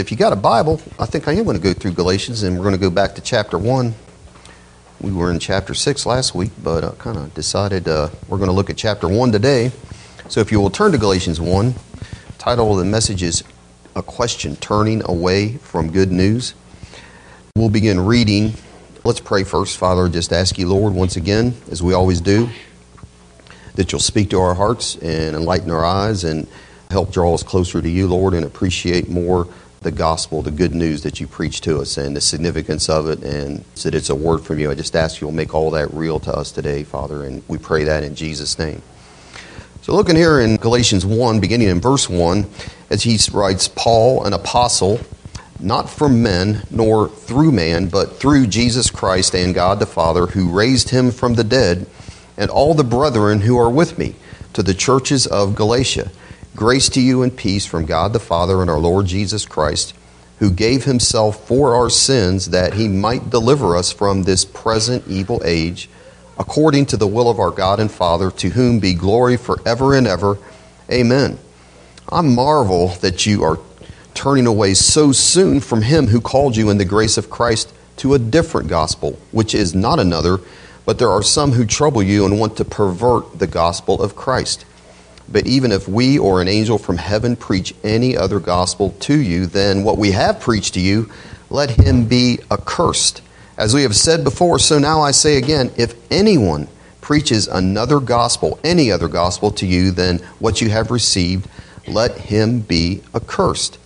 If you got a Bible, I think I am going to go through Galatians and we're going to go back to chapter 1. We were in chapter 6 last week, but I kind of decided uh, we're going to look at chapter 1 today. So if you will turn to Galatians 1, title of the message is A Question Turning Away from Good News. We'll begin reading. Let's pray first. Father, just ask you, Lord, once again, as we always do, that you'll speak to our hearts and enlighten our eyes and help draw us closer to you, Lord, and appreciate more the gospel, the good news that you preach to us, and the significance of it, and that it's a word from you. I just ask you'll make all that real to us today, Father, and we pray that in Jesus' name. So, looking here in Galatians 1, beginning in verse 1, as he writes, Paul, an apostle, not from men, nor through man, but through Jesus Christ and God the Father, who raised him from the dead, and all the brethren who are with me, to the churches of Galatia. Grace to you and peace from God the Father and our Lord Jesus Christ, who gave himself for our sins that he might deliver us from this present evil age, according to the will of our God and Father, to whom be glory forever and ever. Amen. I marvel that you are turning away so soon from him who called you in the grace of Christ to a different gospel, which is not another, but there are some who trouble you and want to pervert the gospel of Christ. But even if we or an angel from heaven preach any other gospel to you than what we have preached to you, let him be accursed. As we have said before, so now I say again if anyone preaches another gospel, any other gospel to you than what you have received, let him be accursed.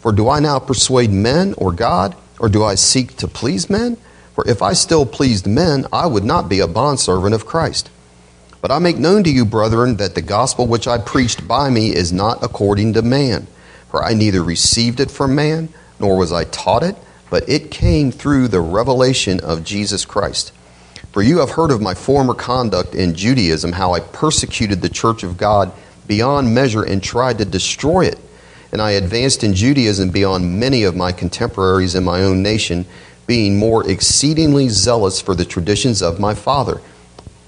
For do I now persuade men or God, or do I seek to please men? For if I still pleased men, I would not be a bondservant of Christ. But I make known to you, brethren, that the gospel which I preached by me is not according to man. For I neither received it from man, nor was I taught it, but it came through the revelation of Jesus Christ. For you have heard of my former conduct in Judaism, how I persecuted the church of God beyond measure and tried to destroy it. And I advanced in Judaism beyond many of my contemporaries in my own nation, being more exceedingly zealous for the traditions of my father.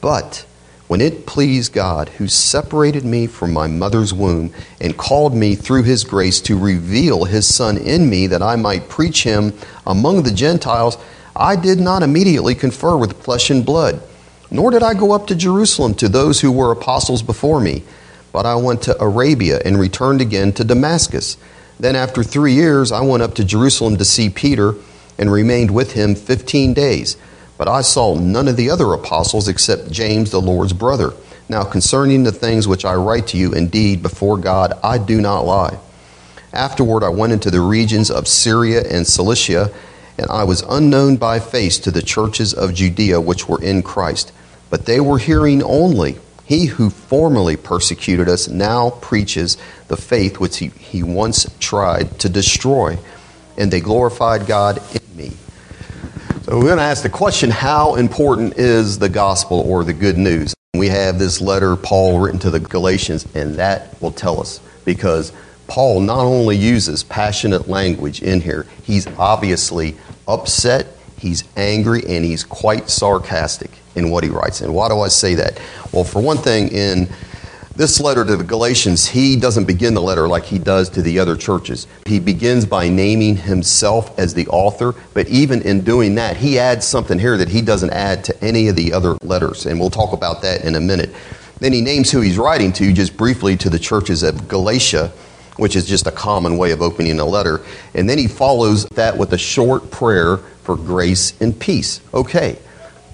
But when it pleased God, who separated me from my mother's womb and called me through his grace to reveal his Son in me that I might preach him among the Gentiles, I did not immediately confer with flesh and blood, nor did I go up to Jerusalem to those who were apostles before me, but I went to Arabia and returned again to Damascus. Then, after three years, I went up to Jerusalem to see Peter and remained with him fifteen days. But I saw none of the other apostles except James, the Lord's brother. Now, concerning the things which I write to you, indeed, before God, I do not lie. Afterward, I went into the regions of Syria and Cilicia, and I was unknown by face to the churches of Judea which were in Christ. But they were hearing only. He who formerly persecuted us now preaches the faith which he, he once tried to destroy, and they glorified God in me. We're going to ask the question how important is the gospel or the good news? We have this letter, Paul, written to the Galatians, and that will tell us because Paul not only uses passionate language in here, he's obviously upset, he's angry, and he's quite sarcastic in what he writes. And why do I say that? Well, for one thing, in this letter to the Galatians, he doesn't begin the letter like he does to the other churches. He begins by naming himself as the author, but even in doing that, he adds something here that he doesn't add to any of the other letters, and we'll talk about that in a minute. Then he names who he's writing to, just briefly to the churches of Galatia, which is just a common way of opening a letter. And then he follows that with a short prayer for grace and peace. Okay.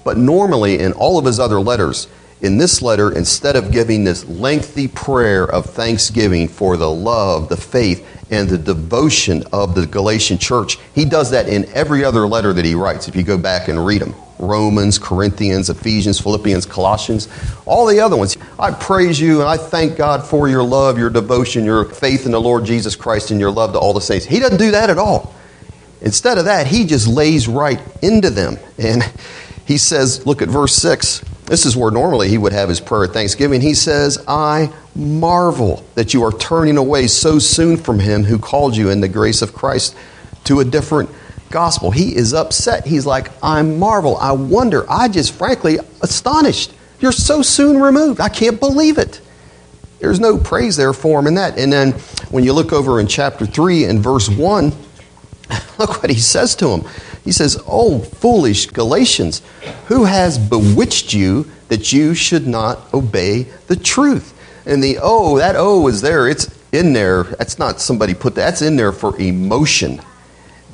But normally, in all of his other letters, in this letter, instead of giving this lengthy prayer of thanksgiving for the love, the faith, and the devotion of the Galatian church, he does that in every other letter that he writes, if you go back and read them Romans, Corinthians, Ephesians, Philippians, Colossians, all the other ones. I praise you and I thank God for your love, your devotion, your faith in the Lord Jesus Christ, and your love to all the saints. He doesn't do that at all. Instead of that, he just lays right into them. And he says, look at verse 6. This is where normally he would have his prayer Thanksgiving. He says, I marvel that you are turning away so soon from him who called you in the grace of Christ to a different gospel. He is upset. He's like, I marvel. I wonder. I just frankly astonished. You're so soon removed. I can't believe it. There's no praise there for him in that. And then when you look over in chapter 3 and verse 1, look what he says to them. He says, Oh, foolish Galatians, who has bewitched you that you should not obey the truth? And the oh, that oh is there. It's in there. That's not somebody put that. That's in there for emotion.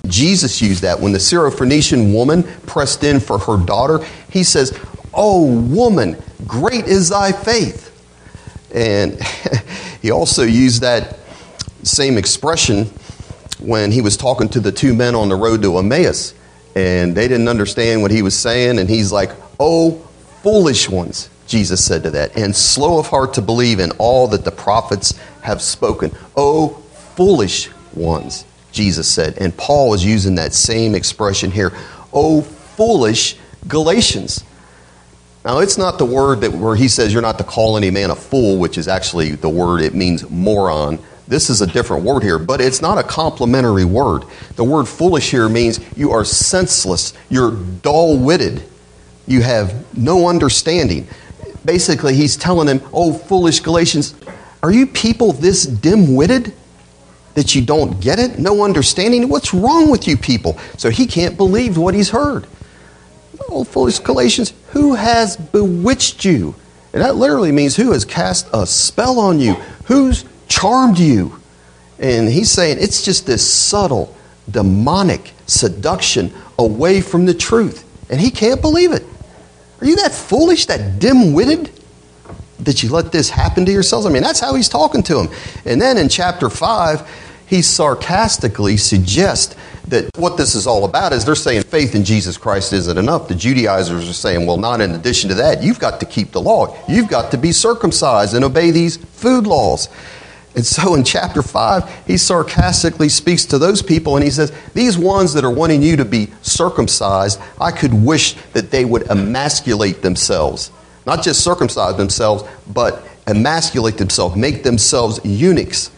Jesus used that when the Syrophoenician woman pressed in for her daughter. He says, Oh, woman, great is thy faith. And he also used that same expression when he was talking to the two men on the road to Emmaus. And they didn't understand what he was saying. And he's like, Oh, foolish ones, Jesus said to that, and slow of heart to believe in all that the prophets have spoken. Oh, foolish ones, Jesus said. And Paul is using that same expression here. Oh, foolish Galatians. Now, it's not the word that where he says you're not to call any man a fool, which is actually the word, it means moron. This is a different word here, but it's not a complimentary word. The word foolish here means you are senseless, you're dull witted, you have no understanding. Basically, he's telling them, Oh, foolish Galatians, are you people this dim witted that you don't get it? No understanding? What's wrong with you people? So he can't believe what he's heard. Oh, foolish Galatians, who has bewitched you? And that literally means who has cast a spell on you? Who's charmed you? And he's saying it's just this subtle, demonic seduction away from the truth. And he can't believe it. Are you that foolish, that dim witted? That you let this happen to yourselves? I mean, that's how he's talking to them. And then in chapter 5, he sarcastically suggests that what this is all about is they're saying faith in Jesus Christ isn't enough. The Judaizers are saying, well, not in addition to that, you've got to keep the law. You've got to be circumcised and obey these food laws. And so in chapter 5, he sarcastically speaks to those people and he says, These ones that are wanting you to be circumcised, I could wish that they would emasculate themselves. Not just circumcise themselves, but emasculate themselves, make themselves eunuchs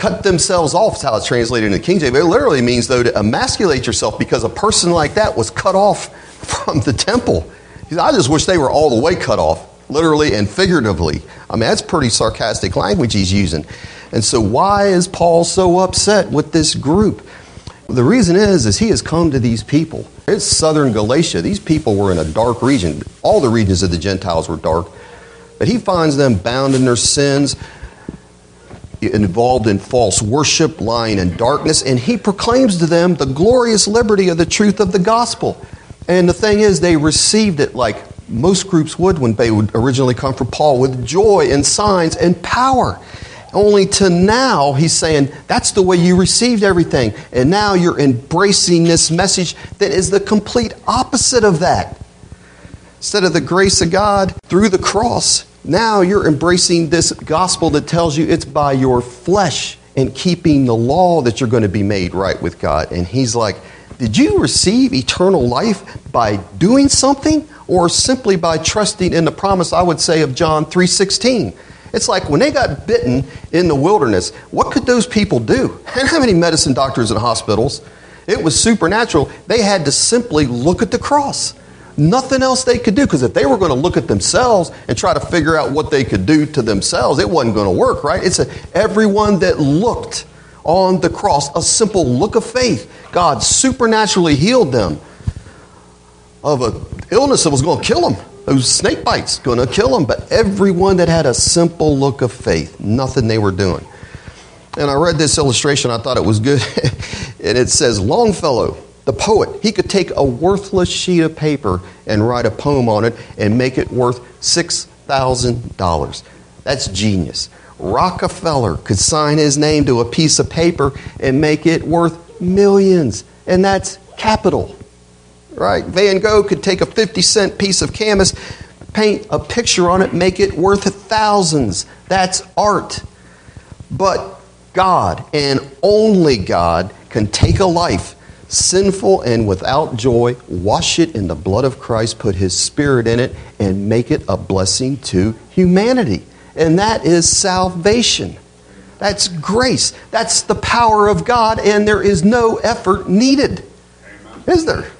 cut themselves off is how it's translated in the King James. It literally means, though, to emasculate yourself because a person like that was cut off from the temple. I just wish they were all the way cut off, literally and figuratively. I mean, that's pretty sarcastic language he's using. And so, why is Paul so upset with this group? The reason is, is he has come to these people. It's southern Galatia. These people were in a dark region. All the regions of the Gentiles were dark. But he finds them bound in their sins, involved in false worship, lying in darkness, and he proclaims to them the glorious liberty of the truth of the gospel. And the thing is, they received it like most groups would when they would originally come from Paul with joy and signs and power. Only to now, he's saying that's the way you received everything. And now you're embracing this message that is the complete opposite of that. Instead of the grace of God through the cross, now you're embracing this gospel that tells you it's by your flesh and keeping the law that you're going to be made right with God. And he's like, Did you receive eternal life by doing something or simply by trusting in the promise, I would say, of John 3.16? It's like when they got bitten in the wilderness, what could those people do? And how many medicine doctors in hospitals? It was supernatural. They had to simply look at the cross nothing else they could do because if they were going to look at themselves and try to figure out what they could do to themselves, it wasn't going to work, right? It's a, everyone that looked on the cross, a simple look of faith, God supernaturally healed them of an illness that was going to kill them. Those snake bites going to kill them, but everyone that had a simple look of faith, nothing they were doing. And I read this illustration, I thought it was good, and it says Longfellow the poet, he could take a worthless sheet of paper and write a poem on it and make it worth $6,000. That's genius. Rockefeller could sign his name to a piece of paper and make it worth millions, and that's capital. Right? Van Gogh could take a 50 cent piece of canvas, paint a picture on it, make it worth thousands. That's art. But God and only God can take a life sinful and without joy, wash it in the blood of Christ, put His Spirit in it, and make it a blessing to humanity. And that is salvation. That's grace. That's the power of God, and there is no effort needed. Is there?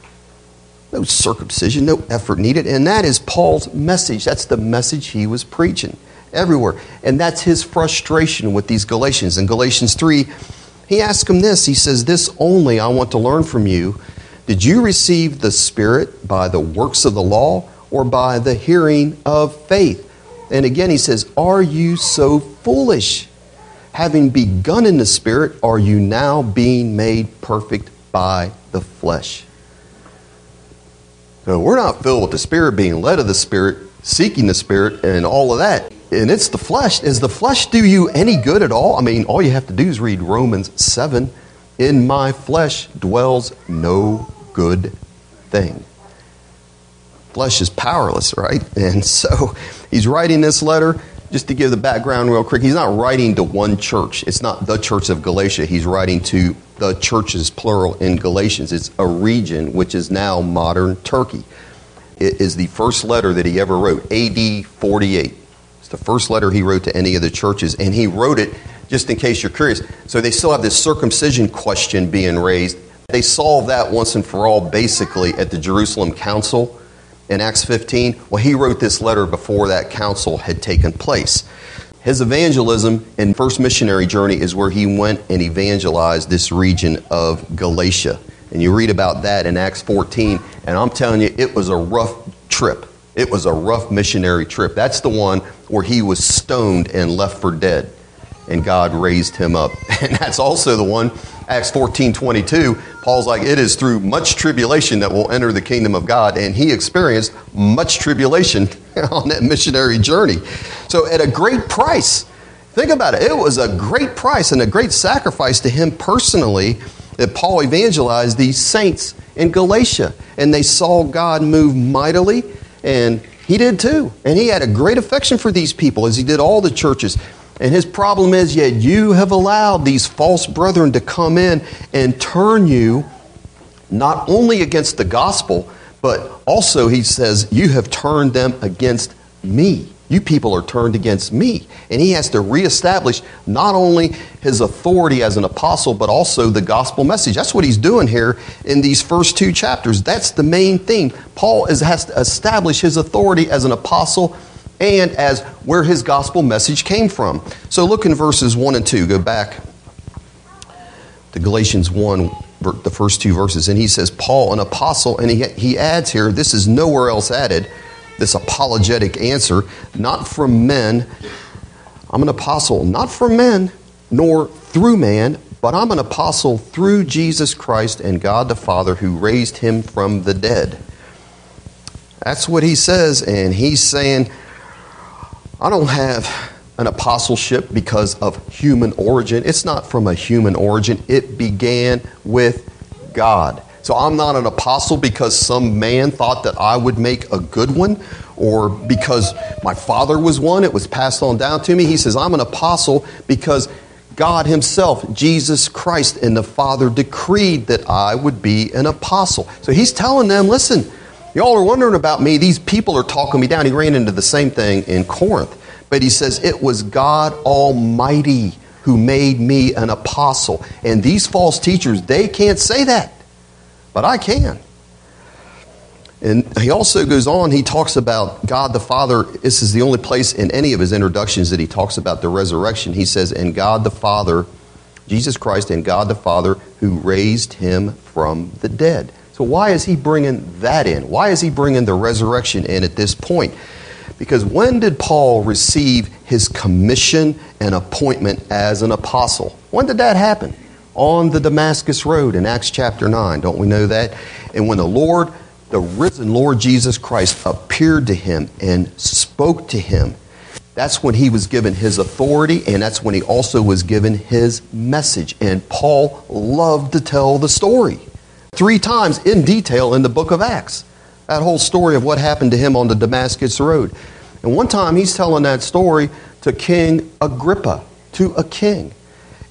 No circumcision, no effort needed. And that is Paul's message. That's the message he was preaching everywhere. And that's his frustration with these Galatians. In Galatians 3, he asks him this. He says, This only I want to learn from you. Did you receive the Spirit by the works of the law or by the hearing of faith? And again, he says, Are you so foolish? Having begun in the Spirit, are you now being made perfect by the flesh? So we're not filled with the Spirit, being led of the Spirit, seeking the Spirit, and all of that. And it's the flesh. Does the flesh do you any good at all? I mean, all you have to do is read Romans 7. In my flesh dwells no good thing. Flesh is powerless, right? And so he's writing this letter. Just to give the background real quick, he's not writing to one church. It's not the church of Galatia. He's writing to the churches, plural, in Galatians. It's a region which is now modern Turkey. It is the first letter that he ever wrote, AD 48. It's the first letter he wrote to any of the churches, and he wrote it just in case you're curious. So they still have this circumcision question being raised. They solved that once and for all, basically, at the Jerusalem Council in Acts 15? Well, he wrote this letter before that council had taken place. His evangelism and first missionary journey is where he went and evangelized this region of Galatia. And you read about that in Acts 14, and I'm telling you, it was a rough trip. It was a rough missionary trip. That's the one where he was stoned and left for dead, and God raised him up. And that's also the one Acts 14 22, Paul's like, it is through much tribulation that we'll enter the kingdom of God. And he experienced much tribulation on that missionary journey. So, at a great price, think about it. It was a great price and a great sacrifice to him personally that Paul evangelized these saints in Galatia. And they saw God move mightily, and he did too. And he had a great affection for these people as he did all the churches. And his problem is, yet you have allowed these false brethren to come in and turn you not only against the gospel, but also, he says, you have turned them against me. You people are turned against me. And he has to reestablish not only his authority as an apostle, but also the gospel message. That's what he's doing here in these first two chapters. That's the main thing. Paul is, has to establish his authority as an apostle and as where his gospel message came from. So look in verses 1 and 2. Go back to Galatians 1, the first two verses. And he says, Paul, an apostle, and he, he adds here, this is nowhere else added, this apologetic answer, not from men. I'm an apostle, not from men, nor through man, but I'm an apostle through Jesus Christ and God the Father who raised him from the dead. That's what he says, and he's saying, I don't have an apostleship because of human origin. It's not from a human origin, it began with God. So I'm not an apostle because some man thought that I would make a good one or because my father was one, it was passed on down to me. He says, I'm an apostle because God Himself, Jesus Christ, and the Father decreed that I would be an apostle. So He's telling them, listen, Y'all are wondering about me. These people are talking me down. He ran into the same thing in Corinth. But he says, It was God Almighty who made me an apostle. And these false teachers, they can't say that. But I can. And he also goes on, he talks about God the Father. This is the only place in any of his introductions that he talks about the resurrection. He says, And God the Father, Jesus Christ, and God the Father who raised him from the dead. So, why is he bringing that in? Why is he bringing the resurrection in at this point? Because when did Paul receive his commission and appointment as an apostle? When did that happen? On the Damascus Road in Acts chapter 9. Don't we know that? And when the Lord, the risen Lord Jesus Christ, appeared to him and spoke to him, that's when he was given his authority and that's when he also was given his message. And Paul loved to tell the story three times in detail in the book of Acts. That whole story of what happened to him on the Damascus Road. And one time he's telling that story to King Agrippa, to a king.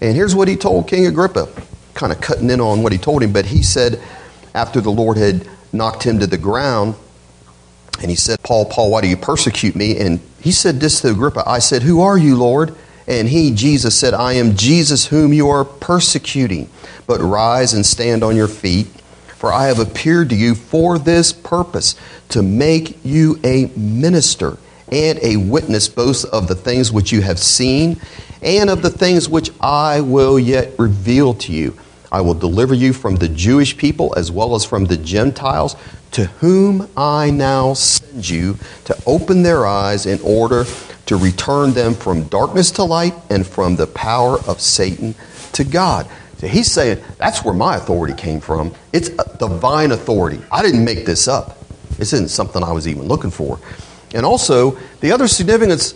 And here's what he told King Agrippa, kind of cutting in on what he told him, but he said, after the Lord had knocked him to the ground, and he said, Paul, Paul, why do you persecute me? And he said this to Agrippa I said, Who are you, Lord? And he, Jesus, said, I am Jesus whom you are persecuting. But rise and stand on your feet, for I have appeared to you for this purpose, to make you a minister and a witness both of the things which you have seen and of the things which I will yet reveal to you. I will deliver you from the Jewish people as well as from the Gentiles, to whom I now send you to open their eyes in order to return them from darkness to light and from the power of Satan to God. So he's saying that's where my authority came from. It's divine authority. I didn't make this up. This isn't something I was even looking for. And also, the other significance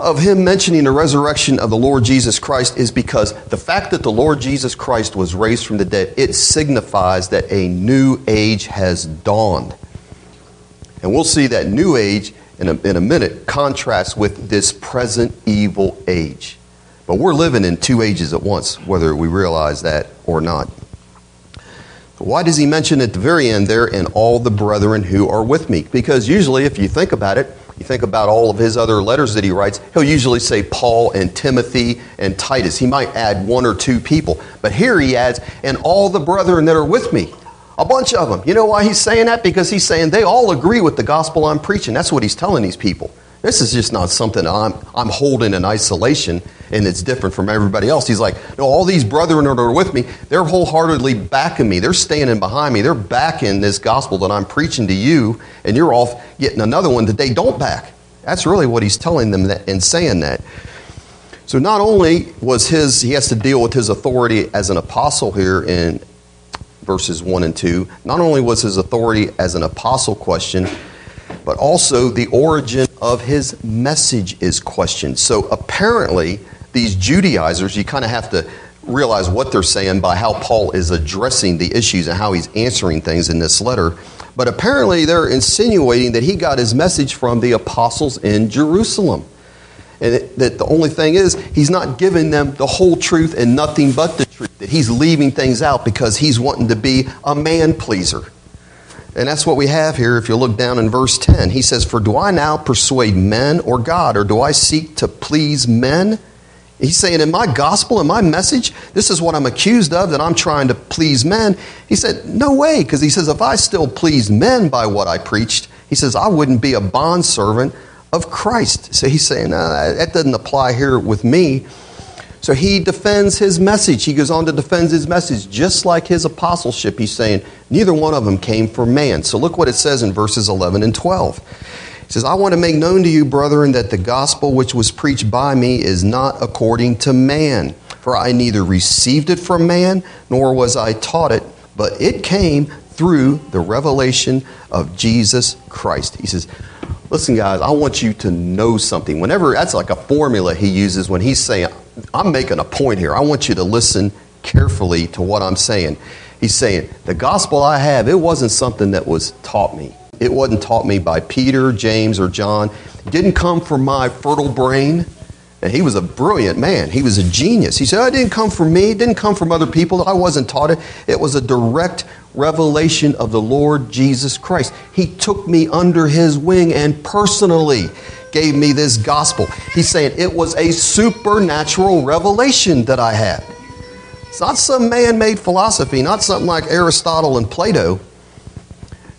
of him mentioning the resurrection of the Lord Jesus Christ is because the fact that the Lord Jesus Christ was raised from the dead, it signifies that a new age has dawned. And we'll see that new age in a, in a minute contrasts with this present evil age. But we're living in two ages at once, whether we realize that or not. Why does he mention at the very end there, and all the brethren who are with me? Because usually, if you think about it, you think about all of his other letters that he writes, he'll usually say Paul and Timothy and Titus. He might add one or two people. But here he adds, and all the brethren that are with me. A bunch of them. You know why he's saying that? Because he's saying they all agree with the gospel I'm preaching. That's what he's telling these people. This is just not something I'm, I'm holding in isolation and it's different from everybody else. He's like, no, all these brethren that are with me, they're wholeheartedly backing me. They're standing behind me. They're backing this gospel that I'm preaching to you, and you're off getting another one that they don't back. That's really what he's telling them that, and saying that. So not only was his, he has to deal with his authority as an apostle here in verses 1 and 2. Not only was his authority as an apostle questioned, but also the origin of his message is questioned. So apparently, these Judaizers, you kind of have to realize what they're saying by how Paul is addressing the issues and how he's answering things in this letter. But apparently, they're insinuating that he got his message from the apostles in Jerusalem. And that the only thing is, he's not giving them the whole truth and nothing but the truth. That he's leaving things out because he's wanting to be a man pleaser. And that's what we have here if you look down in verse 10. He says, For do I now persuade men or God, or do I seek to please men? He's saying, In my gospel, in my message, this is what I'm accused of, that I'm trying to please men. He said, No way, because he says, If I still pleased men by what I preached, he says, I wouldn't be a bondservant of Christ. So he's saying, That doesn't apply here with me. So he defends his message. He goes on to defend his message, just like his apostleship. He's saying, neither one of them came from man. So look what it says in verses 11 and 12. He says, I want to make known to you, brethren, that the gospel which was preached by me is not according to man. For I neither received it from man, nor was I taught it, but it came through the revelation of Jesus Christ. He says, Listen, guys, I want you to know something. Whenever, that's like a formula he uses when he's saying, I'm making a point here. I want you to listen carefully to what I'm saying. He's saying, The gospel I have, it wasn't something that was taught me. It wasn't taught me by Peter, James, or John. It didn't come from my fertile brain. And he was a brilliant man. He was a genius. He said, oh, It didn't come from me. It didn't come from other people. I wasn't taught it. It was a direct revelation of the Lord Jesus Christ. He took me under his wing and personally gave me this gospel. He's saying it was a supernatural revelation that I had. It's not some man made philosophy, not something like Aristotle and Plato.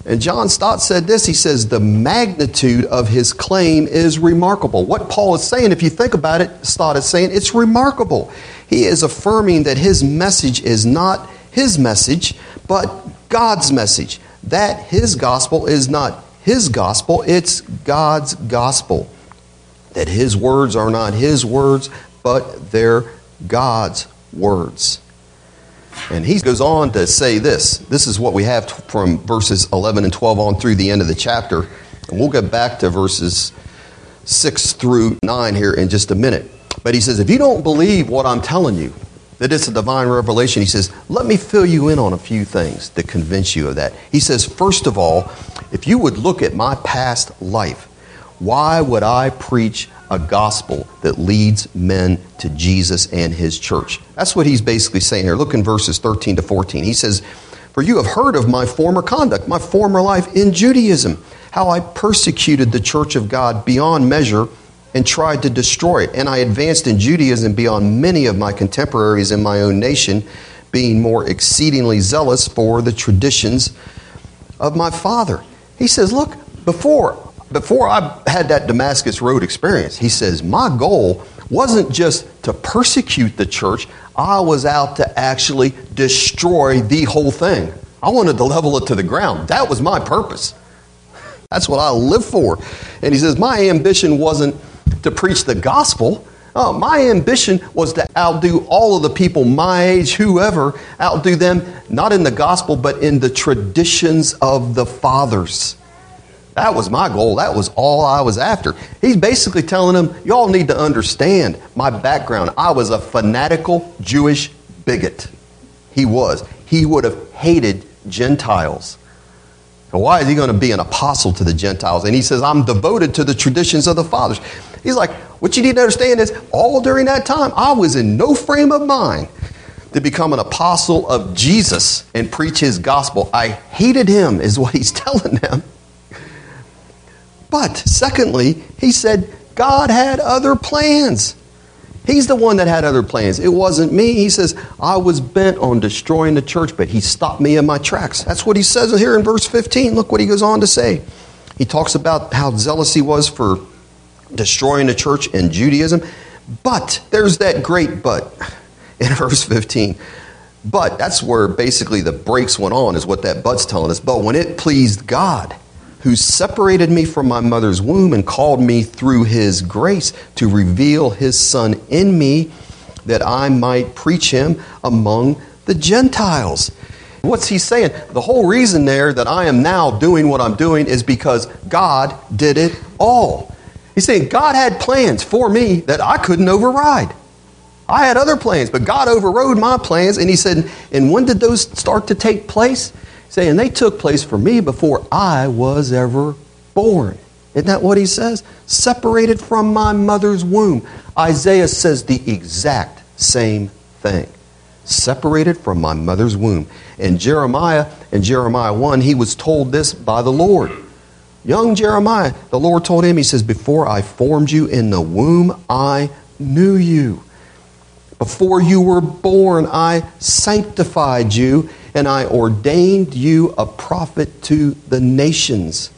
And John Stott said this he says, The magnitude of his claim is remarkable. What Paul is saying, if you think about it, Stott is saying, it's remarkable. He is affirming that his message is not his message, but God's message. That his gospel is not his gospel, it's God's gospel. That his words are not his words, but they're God's words. And he goes on to say this. This is what we have from verses 11 and 12 on through the end of the chapter. And we'll get back to verses 6 through 9 here in just a minute. But he says, if you don't believe what I'm telling you, that it's a divine revelation, he says, let me fill you in on a few things that convince you of that. He says, first of all, if you would look at my past life, why would I preach a gospel that leads men to Jesus and his church? That's what he's basically saying here. Look in verses 13 to 14. He says, For you have heard of my former conduct, my former life in Judaism, how I persecuted the church of God beyond measure and tried to destroy it. And I advanced in Judaism beyond many of my contemporaries in my own nation, being more exceedingly zealous for the traditions of my father. He says, Look, before, before I had that Damascus Road experience, he says, My goal wasn't just to persecute the church, I was out to actually destroy the whole thing. I wanted to level it to the ground. That was my purpose. That's what I live for. And he says, My ambition wasn't to preach the gospel. Oh, my ambition was to outdo all of the people my age, whoever, outdo them, not in the gospel, but in the traditions of the fathers. That was my goal. That was all I was after. He's basically telling them, y'all need to understand my background. I was a fanatical Jewish bigot. He was. He would have hated Gentiles. Why is he going to be an apostle to the Gentiles? And he says, I'm devoted to the traditions of the fathers. He's like, what you need to understand is, all during that time, I was in no frame of mind to become an apostle of Jesus and preach his gospel. I hated him, is what he's telling them. But secondly, he said God had other plans. He's the one that had other plans. It wasn't me. He says, I was bent on destroying the church, but he stopped me in my tracks. That's what he says here in verse 15. Look what he goes on to say. He talks about how zealous he was for destroying the church and Judaism. But there's that great but in verse 15. But that's where basically the brakes went on, is what that but's telling us. But when it pleased God, who separated me from my mother's womb and called me through his grace to reveal his son in me that I might preach him among the Gentiles. What's he saying? The whole reason there that I am now doing what I'm doing is because God did it all. He's saying God had plans for me that I couldn't override. I had other plans, but God overrode my plans. And he said, And when did those start to take place? saying they took place for me before I was ever born. Isn't that what he says? Separated from my mother's womb. Isaiah says the exact same thing. Separated from my mother's womb. And Jeremiah, in Jeremiah 1, he was told this by the Lord. Young Jeremiah, the Lord told him, He says, Before I formed you in the womb, I knew you. Before you were born, I sanctified you and I ordained you a prophet to the nations.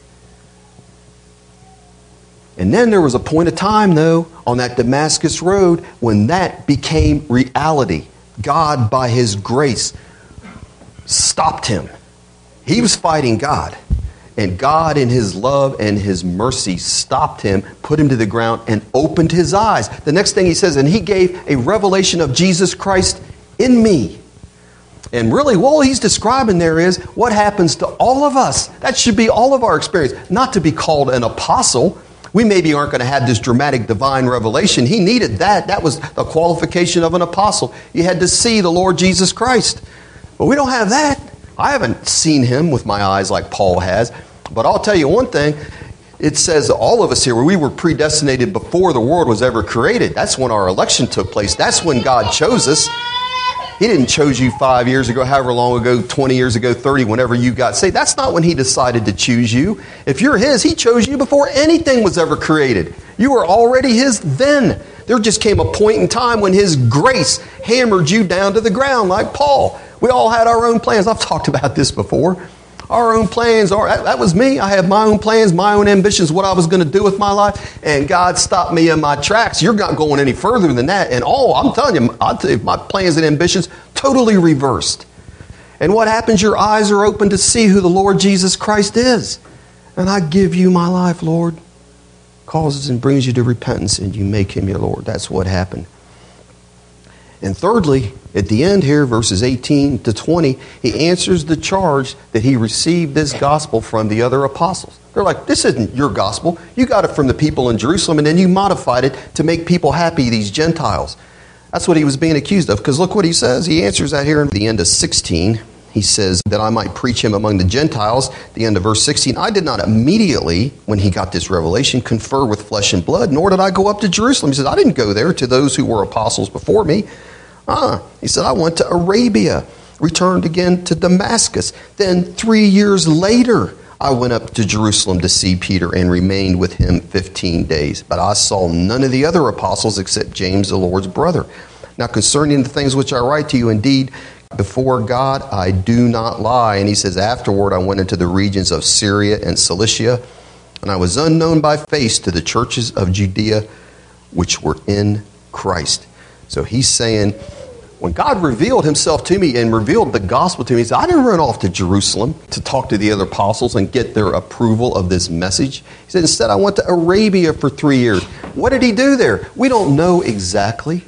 And then there was a point of time, though, on that Damascus road when that became reality. God, by His grace, stopped him. He was fighting God. And God, in His love and His mercy, stopped him, put him to the ground, and opened his eyes. The next thing He says, and He gave a revelation of Jesus Christ in me. And really, all he's describing there is what happens to all of us. That should be all of our experience. Not to be called an apostle. We maybe aren't going to have this dramatic divine revelation. He needed that. That was the qualification of an apostle. You had to see the Lord Jesus Christ. But we don't have that. I haven't seen him with my eyes like Paul has. But I'll tell you one thing it says all of us here, we were predestinated before the world was ever created. That's when our election took place. That's when God chose us. He didn't choose you five years ago, however long ago, 20 years ago, 30, whenever you got saved. That's not when He decided to choose you. If you're His, He chose you before anything was ever created. You were already His then. There just came a point in time when His grace hammered you down to the ground, like Paul. We all had our own plans. I've talked about this before our own plans. Our, that, that was me. I had my own plans, my own ambitions, what I was going to do with my life. And God stopped me in my tracks. You're not going any further than that. And oh, I'm telling you, I'll tell you, my plans and ambitions totally reversed. And what happens? Your eyes are open to see who the Lord Jesus Christ is. And I give you my life, Lord. Causes and brings you to repentance, and you make him your Lord. That's what happened. And thirdly, at the end here, verses 18 to 20, he answers the charge that he received this gospel from the other apostles. They're like, this isn't your gospel. You got it from the people in Jerusalem, and then you modified it to make people happy, these Gentiles. That's what he was being accused of. Because look what he says. He answers that here in the end of 16. He says that I might preach him among the Gentiles. The end of verse 16. I did not immediately, when he got this revelation, confer with flesh and blood, nor did I go up to Jerusalem. He says, I didn't go there to those who were apostles before me. Ah, he said, I went to Arabia, returned again to Damascus. Then three years later, I went up to Jerusalem to see Peter and remained with him 15 days. But I saw none of the other apostles except James, the Lord's brother. Now, concerning the things which I write to you, indeed, before God, I do not lie. And he says, Afterward, I went into the regions of Syria and Cilicia, and I was unknown by face to the churches of Judea which were in Christ. So he's saying, when God revealed himself to me and revealed the gospel to me, he said, I didn't run off to Jerusalem to talk to the other apostles and get their approval of this message. He said, instead, I went to Arabia for three years. What did he do there? We don't know exactly.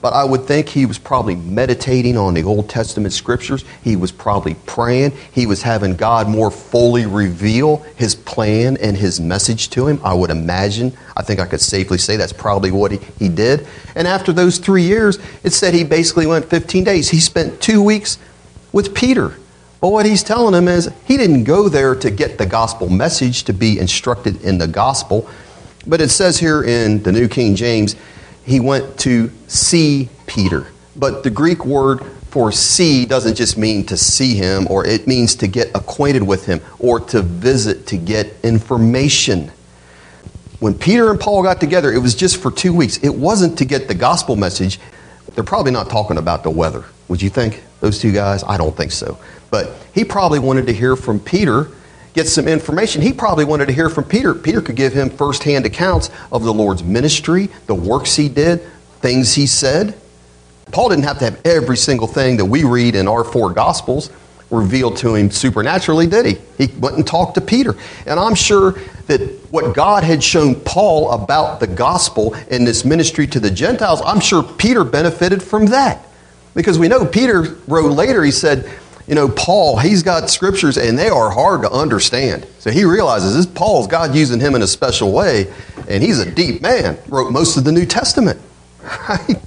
But I would think he was probably meditating on the Old Testament scriptures. He was probably praying. He was having God more fully reveal his plan and his message to him. I would imagine. I think I could safely say that's probably what he, he did. And after those three years, it said he basically went 15 days. He spent two weeks with Peter. But what he's telling him is he didn't go there to get the gospel message, to be instructed in the gospel. But it says here in the New King James, he went to see Peter. But the Greek word for see doesn't just mean to see him, or it means to get acquainted with him, or to visit to get information. When Peter and Paul got together, it was just for two weeks. It wasn't to get the gospel message. They're probably not talking about the weather. Would you think? Those two guys? I don't think so. But he probably wanted to hear from Peter get some information. He probably wanted to hear from Peter. Peter could give him firsthand accounts of the Lord's ministry, the works he did, things he said. Paul didn't have to have every single thing that we read in our four Gospels revealed to him supernaturally, did he? He went and talked to Peter. And I'm sure that what God had shown Paul about the gospel and this ministry to the Gentiles, I'm sure Peter benefited from that. Because we know Peter wrote later, he said, you know, Paul, he's got scriptures and they are hard to understand. So he realizes this Paul's God using him in a special way, and he's a deep man. Wrote most of the New Testament. Right?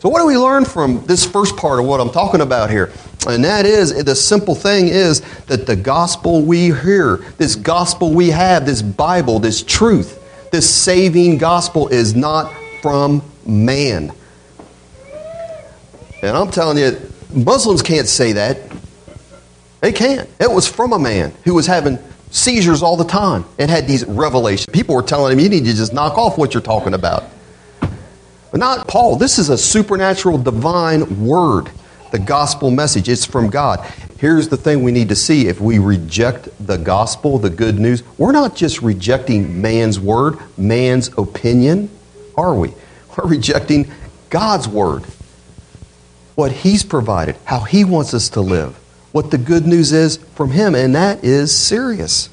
So what do we learn from this first part of what I'm talking about here? And that is the simple thing is that the gospel we hear, this gospel we have, this Bible, this truth, this saving gospel is not from man. And I'm telling you, Muslims can't say that. They can't. It was from a man who was having seizures all the time and had these revelations. People were telling him, you need to just knock off what you're talking about. But not Paul. This is a supernatural, divine word, the gospel message. It's from God. Here's the thing we need to see if we reject the gospel, the good news, we're not just rejecting man's word, man's opinion, are we? We're rejecting God's word, what He's provided, how He wants us to live what the good news is from him, and that is serious.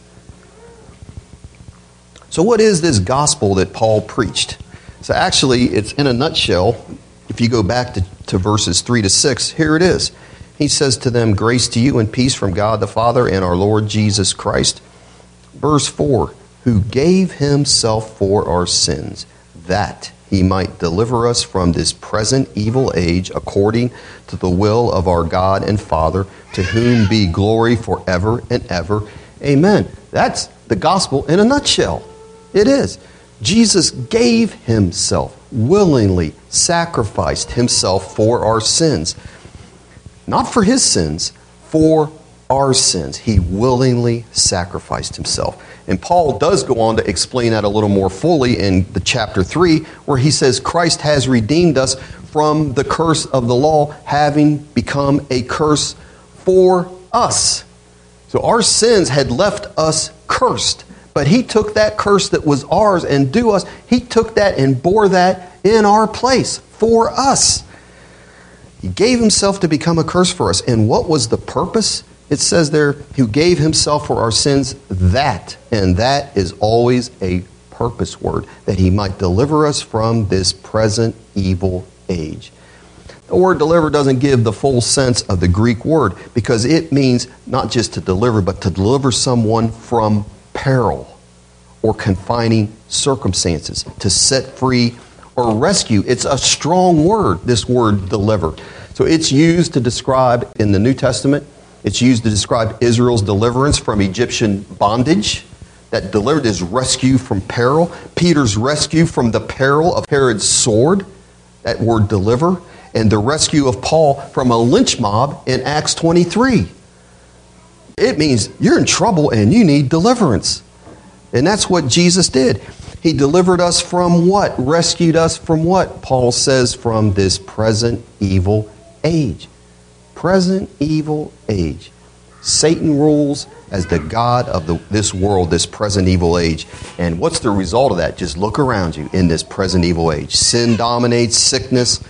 So, what is this gospel that Paul preached? So, actually, it's in a nutshell. If you go back to, to verses 3 to 6, here it is. He says to them, Grace to you and peace from God the Father and our Lord Jesus Christ. Verse 4 Who gave himself for our sins, that he might deliver us from this present evil age according to the will of our God and Father, to whom be glory forever and ever. Amen. That's the gospel in a nutshell. It is. Jesus gave himself, willingly sacrificed himself for our sins. Not for his sins, for our sins. He willingly sacrificed himself. And Paul does go on to explain that a little more fully in the chapter 3 where he says Christ has redeemed us from the curse of the law having become a curse for us. So our sins had left us cursed, but he took that curse that was ours and due us, he took that and bore that in our place for us. He gave himself to become a curse for us. And what was the purpose? It says there, who gave himself for our sins, that, and that is always a purpose word, that he might deliver us from this present evil age. The word deliver doesn't give the full sense of the Greek word because it means not just to deliver, but to deliver someone from peril or confining circumstances, to set free or rescue. It's a strong word, this word deliver. So it's used to describe in the New Testament it's used to describe Israel's deliverance from Egyptian bondage. That delivered is rescue from peril. Peter's rescue from the peril of Herod's sword. That word deliver. And the rescue of Paul from a lynch mob in Acts 23. It means you're in trouble and you need deliverance. And that's what Jesus did. He delivered us from what? Rescued us from what? Paul says, from this present evil age present evil age. Satan rules as the God of the, this world, this present evil age. And what's the result of that? Just look around you in this present evil age. Sin dominates, sickness,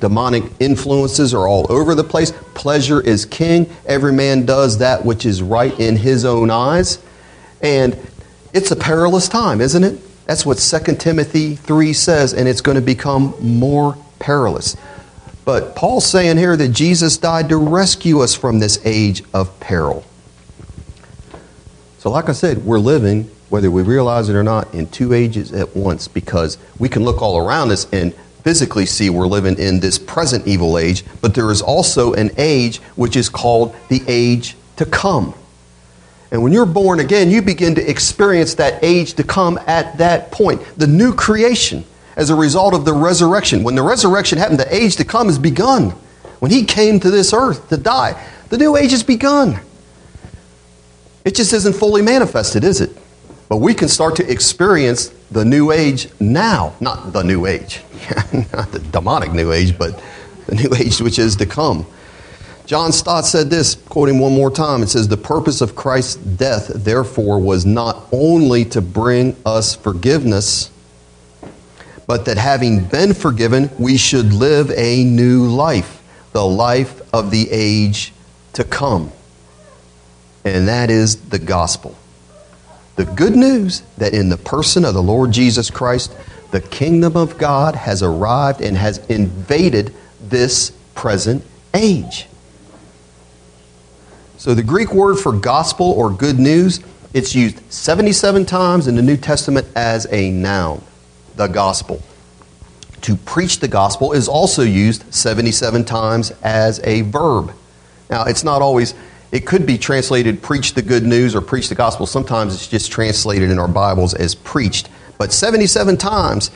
demonic influences are all over the place. Pleasure is king. Every man does that which is right in his own eyes. And it's a perilous time, isn't it? That's what 2 Timothy 3 says, and it's going to become more perilous. But Paul's saying here that Jesus died to rescue us from this age of peril. So, like I said, we're living, whether we realize it or not, in two ages at once because we can look all around us and physically see we're living in this present evil age, but there is also an age which is called the age to come. And when you're born again, you begin to experience that age to come at that point, the new creation as a result of the resurrection. When the resurrection happened, the age to come has begun. When he came to this earth to die, the new age has begun. It just isn't fully manifested, is it? But we can start to experience the new age now. Not the new age, not the demonic new age, but the new age which is to come. John Stott said this, quoting one more time. It says, The purpose of Christ's death, therefore, was not only to bring us forgiveness, but that having been forgiven, we should live a new life, the life of the age to come and that is the gospel. The good news that in the person of the Lord Jesus Christ, the kingdom of God has arrived and has invaded this present age. So the Greek word for gospel or good news, it's used 77 times in the New Testament as a noun, the gospel. To preach the gospel is also used 77 times as a verb. Now, it's not always it could be translated preach the good news or preach the gospel. Sometimes it's just translated in our Bibles as preached. But 77 times,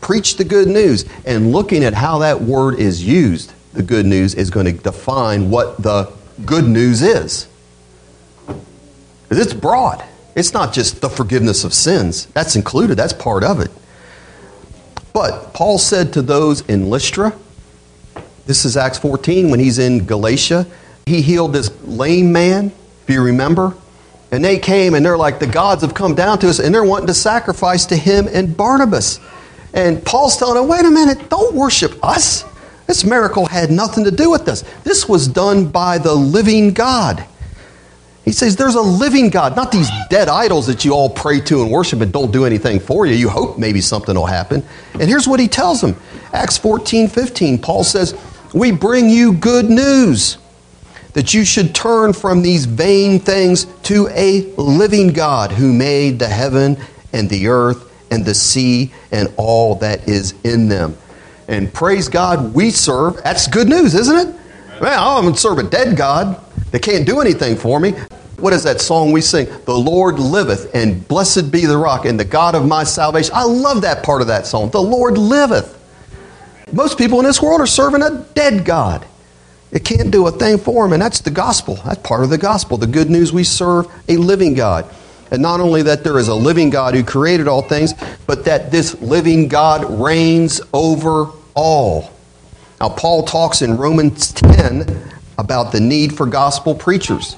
preach the good news. And looking at how that word is used, the good news is going to define what the good news is. Because It's broad. It's not just the forgiveness of sins. That's included, that's part of it. But Paul said to those in Lystra, this is Acts 14 when he's in Galatia, he healed this lame man, if you remember. And they came and they're like, the gods have come down to us and they're wanting to sacrifice to him and Barnabas. And Paul's telling them, wait a minute, don't worship us. This miracle had nothing to do with us. This was done by the living God. He says there's a living God, not these dead idols that you all pray to and worship and don't do anything for you. You hope maybe something will happen. And here's what he tells them Acts 14 15. Paul says, We bring you good news that you should turn from these vain things to a living God who made the heaven and the earth and the sea and all that is in them. And praise God, we serve. That's good news, isn't it? Well, I'm going to serve a dead God that can't do anything for me. What is that song we sing? The Lord liveth, and blessed be the rock, and the God of my salvation. I love that part of that song. The Lord liveth. Most people in this world are serving a dead God. It can't do a thing for him, and that's the gospel. That's part of the gospel. The good news we serve a living God. And not only that there is a living God who created all things, but that this living God reigns over all. Now, Paul talks in Romans 10 about the need for gospel preachers.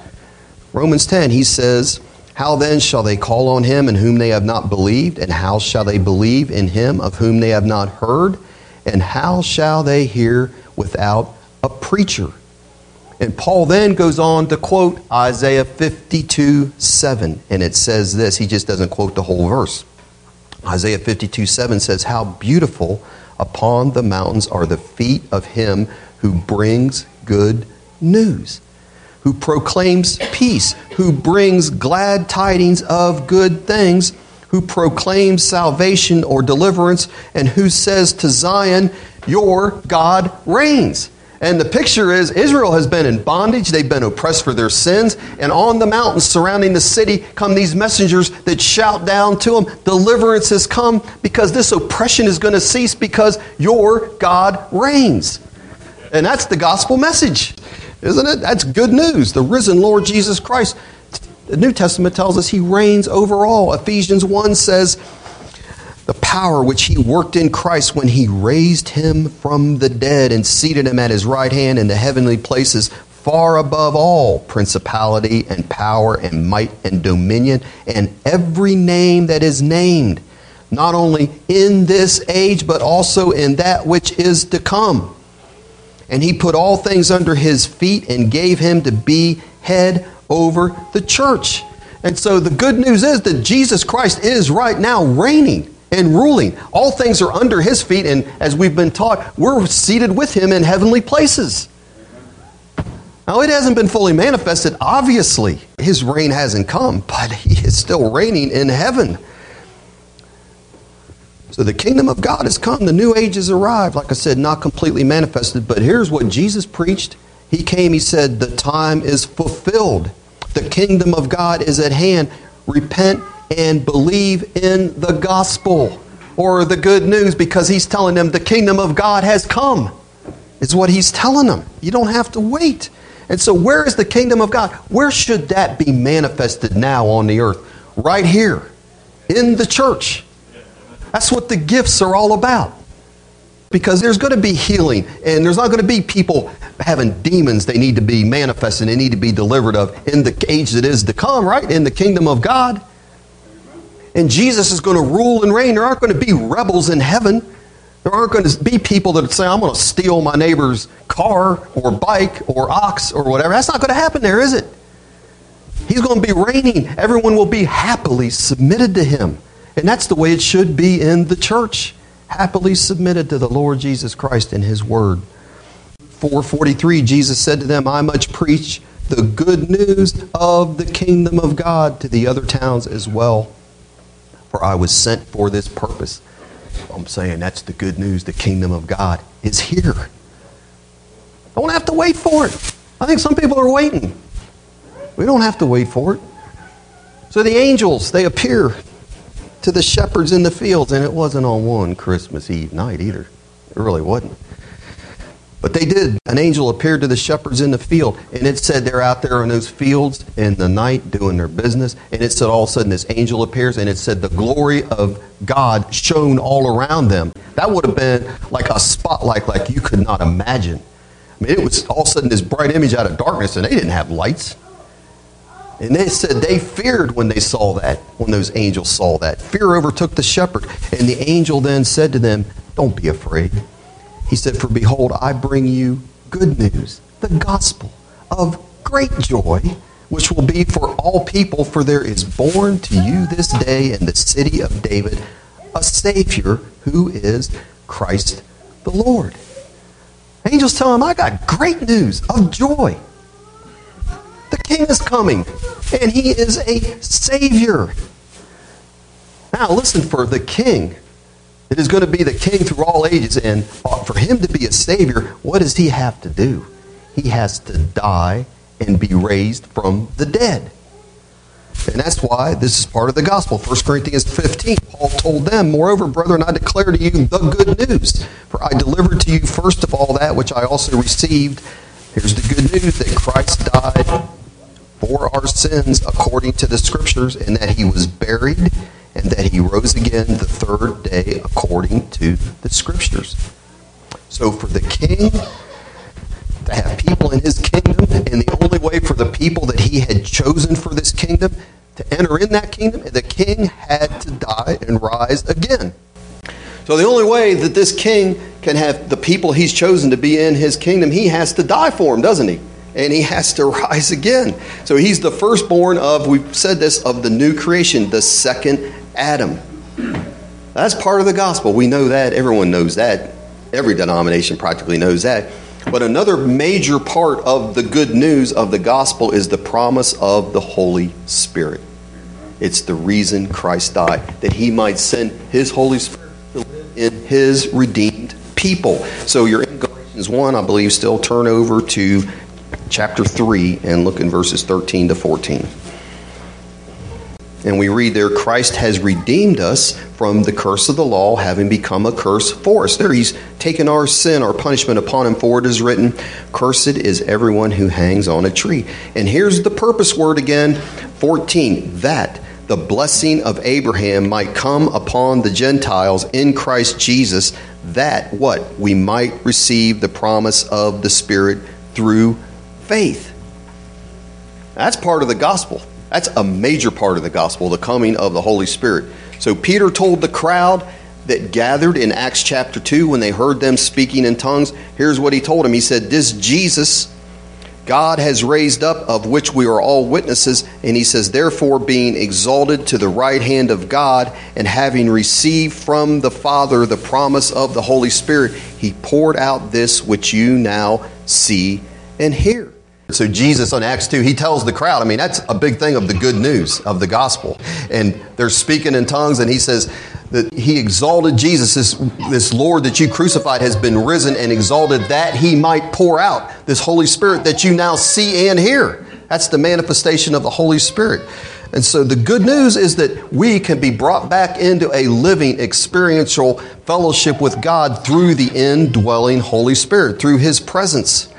Romans 10, he says, How then shall they call on him in whom they have not believed? And how shall they believe in him of whom they have not heard? And how shall they hear without a preacher. And Paul then goes on to quote Isaiah 52 7. And it says this, he just doesn't quote the whole verse. Isaiah 52 7 says, How beautiful upon the mountains are the feet of him who brings good news, who proclaims peace, who brings glad tidings of good things, who proclaims salvation or deliverance, and who says to Zion, Your God reigns. And the picture is Israel has been in bondage, they've been oppressed for their sins, and on the mountains surrounding the city come these messengers that shout down to them, Deliverance has come because this oppression is going to cease because your God reigns. And that's the gospel message, isn't it? That's good news. The risen Lord Jesus Christ. The New Testament tells us he reigns over all. Ephesians 1 says, the power which he worked in Christ when he raised him from the dead and seated him at his right hand in the heavenly places, far above all principality and power and might and dominion and every name that is named, not only in this age, but also in that which is to come. And he put all things under his feet and gave him to be head over the church. And so the good news is that Jesus Christ is right now reigning and ruling. All things are under his feet, and as we've been taught, we're seated with him in heavenly places. Now, it hasn't been fully manifested, obviously. His reign hasn't come, but he is still reigning in heaven. So the kingdom of God has come. The new age has arrived. Like I said, not completely manifested, but here's what Jesus preached. He came, he said, The time is fulfilled. The kingdom of God is at hand. Repent and believe in the gospel or the good news because he's telling them the kingdom of God has come. Is what he's telling them. You don't have to wait. And so, where is the kingdom of God? Where should that be manifested now on the earth? Right here, in the church. That's what the gifts are all about. Because there's going to be healing, and there's not going to be people having demons they need to be manifested, they need to be delivered of in the age that is to come, right? In the kingdom of God. And Jesus is going to rule and reign. There aren't going to be rebels in heaven. There aren't going to be people that say, I'm going to steal my neighbor's car or bike or ox or whatever. That's not going to happen there, is it? He's going to be reigning. Everyone will be happily submitted to him. And that's the way it should be in the church. Happily submitted to the Lord Jesus Christ and his word. 443, Jesus said to them, I much preach the good news of the kingdom of God to the other towns as well. For I was sent for this purpose I'm saying that's the good news. The kingdom of God is here. Don't have to wait for it. I think some people are waiting. We don't have to wait for it. So the angels, they appear to the shepherds in the fields, and it wasn't on one Christmas Eve night either. It really wasn't. But they did. An angel appeared to the shepherds in the field, and it said they're out there in those fields in the night doing their business. And it said all of a sudden this angel appears, and it said the glory of God shone all around them. That would have been like a spotlight, like you could not imagine. I mean, it was all of a sudden this bright image out of darkness, and they didn't have lights. And they said they feared when they saw that, when those angels saw that. Fear overtook the shepherd. And the angel then said to them, Don't be afraid. He said, For behold, I bring you good news, the gospel of great joy, which will be for all people, for there is born to you this day in the city of David a Savior who is Christ the Lord. Angels tell him, I got great news of joy. King is coming, and he is a Savior. Now, listen for the King that is going to be the king through all ages. And for him to be a savior, what does he have to do? He has to die and be raised from the dead. And that's why this is part of the gospel. 1 Corinthians 15, Paul told them, Moreover, brethren, I declare to you the good news. For I delivered to you first of all that which I also received. Here's the good news that Christ died for our sins according to the scriptures, and that he was buried and that he rose again the third day according to the scriptures. So for the king to have people in his kingdom, and the only way for the people that he had chosen for this kingdom to enter in that kingdom, the king had to die and rise again. So the only way that this king can have the people he's chosen to be in his kingdom, he has to die for them, doesn't he? And he has to rise again. So he's the firstborn of, we've said this, of the new creation, the second Adam. That's part of the gospel. We know that. Everyone knows that. Every denomination practically knows that. But another major part of the good news of the gospel is the promise of the Holy Spirit. It's the reason Christ died, that he might send his Holy Spirit to live in his redeemed people. So you're in Galatians 1, I believe, still turn over to chapter 3 and look in verses 13 to 14. And we read there, Christ has redeemed us from the curse of the law, having become a curse for us. There, he's taken our sin, our punishment upon him, for it is written, Cursed is everyone who hangs on a tree. And here's the purpose word again 14, that the blessing of Abraham might come upon the Gentiles in Christ Jesus, that what? We might receive the promise of the Spirit through faith. That's part of the gospel. That's a major part of the gospel, the coming of the Holy Spirit. So Peter told the crowd that gathered in Acts chapter 2 when they heard them speaking in tongues, here's what he told them. He said, This Jesus God has raised up, of which we are all witnesses. And he says, Therefore, being exalted to the right hand of God, and having received from the Father the promise of the Holy Spirit, he poured out this which you now see and hear. So, Jesus on Acts 2, he tells the crowd, I mean, that's a big thing of the good news of the gospel. And they're speaking in tongues, and he says, that he exalted Jesus, this, this Lord that you crucified has been risen and exalted that he might pour out this Holy Spirit that you now see and hear. That's the manifestation of the Holy Spirit. And so the good news is that we can be brought back into a living experiential fellowship with God through the indwelling Holy Spirit, through his presence.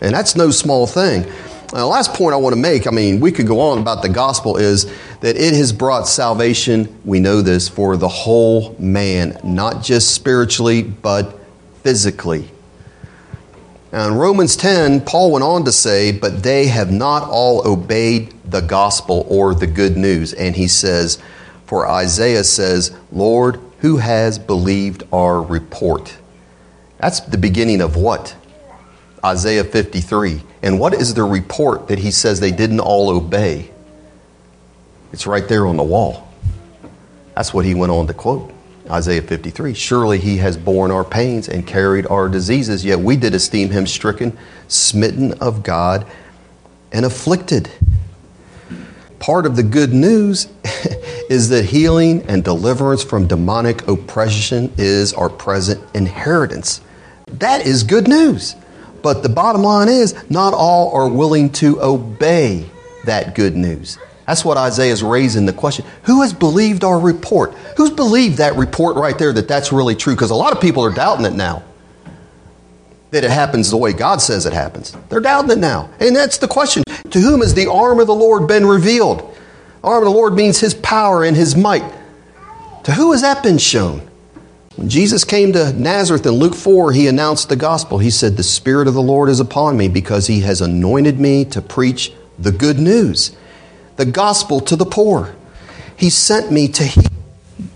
And that's no small thing. the last point I want to make, I mean, we could go on about the gospel, is that it has brought salvation, we know this, for the whole man, not just spiritually, but physically. Now, in Romans 10, Paul went on to say, But they have not all obeyed the gospel or the good news. And he says, For Isaiah says, Lord, who has believed our report? That's the beginning of what? Isaiah 53. And what is the report that he says they didn't all obey? It's right there on the wall. That's what he went on to quote. Isaiah 53 Surely he has borne our pains and carried our diseases, yet we did esteem him stricken, smitten of God, and afflicted. Part of the good news is that healing and deliverance from demonic oppression is our present inheritance. That is good news. But the bottom line is, not all are willing to obey that good news. That's what Isaiah is raising the question. Who has believed our report? Who's believed that report right there that that's really true? Because a lot of people are doubting it now. That it happens the way God says it happens. They're doubting it now. And that's the question. To whom has the arm of the Lord been revealed? Arm of the Lord means his power and his might. To who has that been shown? When Jesus came to Nazareth in Luke 4, he announced the gospel. He said, The Spirit of the Lord is upon me because he has anointed me to preach the good news the gospel to the poor. He sent me to heal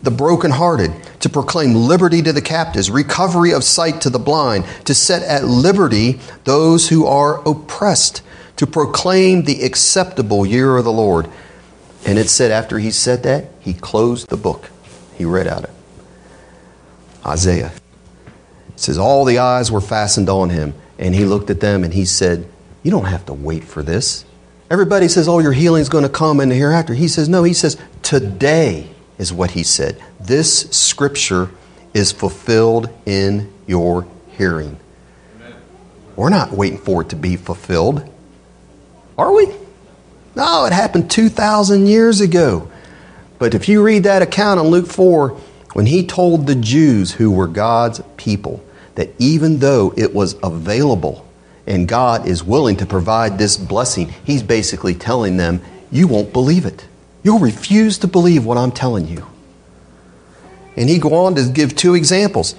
the brokenhearted, to proclaim liberty to the captives, recovery of sight to the blind, to set at liberty those who are oppressed, to proclaim the acceptable year of the Lord. And it said, after he said that, he closed the book. He read out it. Isaiah. It says, All the eyes were fastened on him, and he looked at them and he said, You don't have to wait for this. Everybody says, oh, your healing is going to come in the hereafter. He says, no, he says, today is what he said. This scripture is fulfilled in your hearing. Amen. We're not waiting for it to be fulfilled, are we? No, it happened 2,000 years ago. But if you read that account in Luke 4, when he told the Jews who were God's people that even though it was available and God is willing to provide this blessing, He's basically telling them, You won't believe it. You'll refuse to believe what I'm telling you. And he go on to give two examples.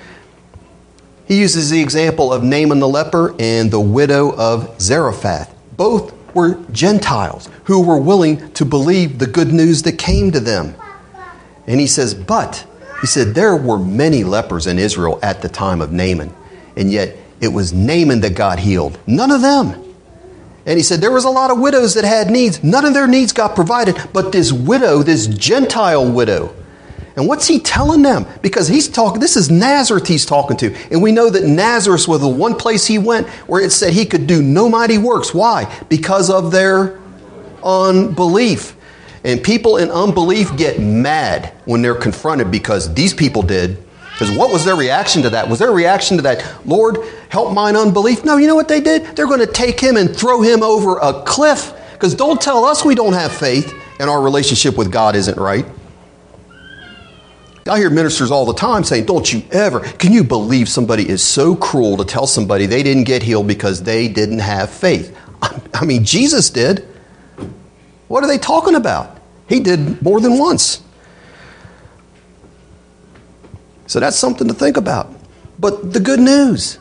He uses the example of Naaman the leper and the widow of Zarephath. Both were Gentiles who were willing to believe the good news that came to them. And he says, But, he said, there were many lepers in Israel at the time of Naaman, and yet it was Naaman that God healed, none of them. And he said there was a lot of widows that had needs. None of their needs got provided, but this widow, this Gentile widow. And what's he telling them? Because he's talking, this is Nazareth he's talking to. And we know that Nazareth was the one place he went where it said he could do no mighty works. Why? Because of their unbelief. And people in unbelief get mad when they're confronted because these people did because what was their reaction to that? Was their reaction to that, Lord, help mine unbelief? No, you know what they did? They're going to take him and throw him over a cliff. Because don't tell us we don't have faith and our relationship with God isn't right. I hear ministers all the time saying, Don't you ever, can you believe somebody is so cruel to tell somebody they didn't get healed because they didn't have faith? I mean, Jesus did. What are they talking about? He did more than once. So that's something to think about. But the good news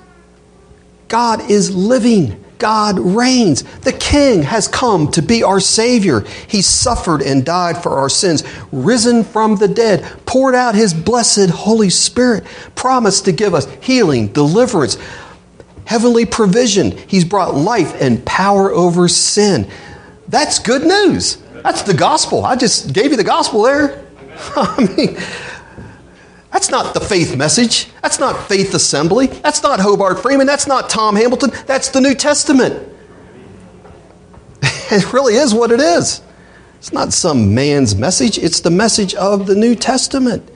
God is living, God reigns. The King has come to be our Savior. He suffered and died for our sins, risen from the dead, poured out His blessed Holy Spirit, promised to give us healing, deliverance, heavenly provision. He's brought life and power over sin. That's good news. That's the gospel. I just gave you the gospel there. I mean, that's not the faith message. That's not faith assembly. That's not Hobart Freeman. That's not Tom Hamilton. That's the New Testament. It really is what it is. It's not some man's message, it's the message of the New Testament.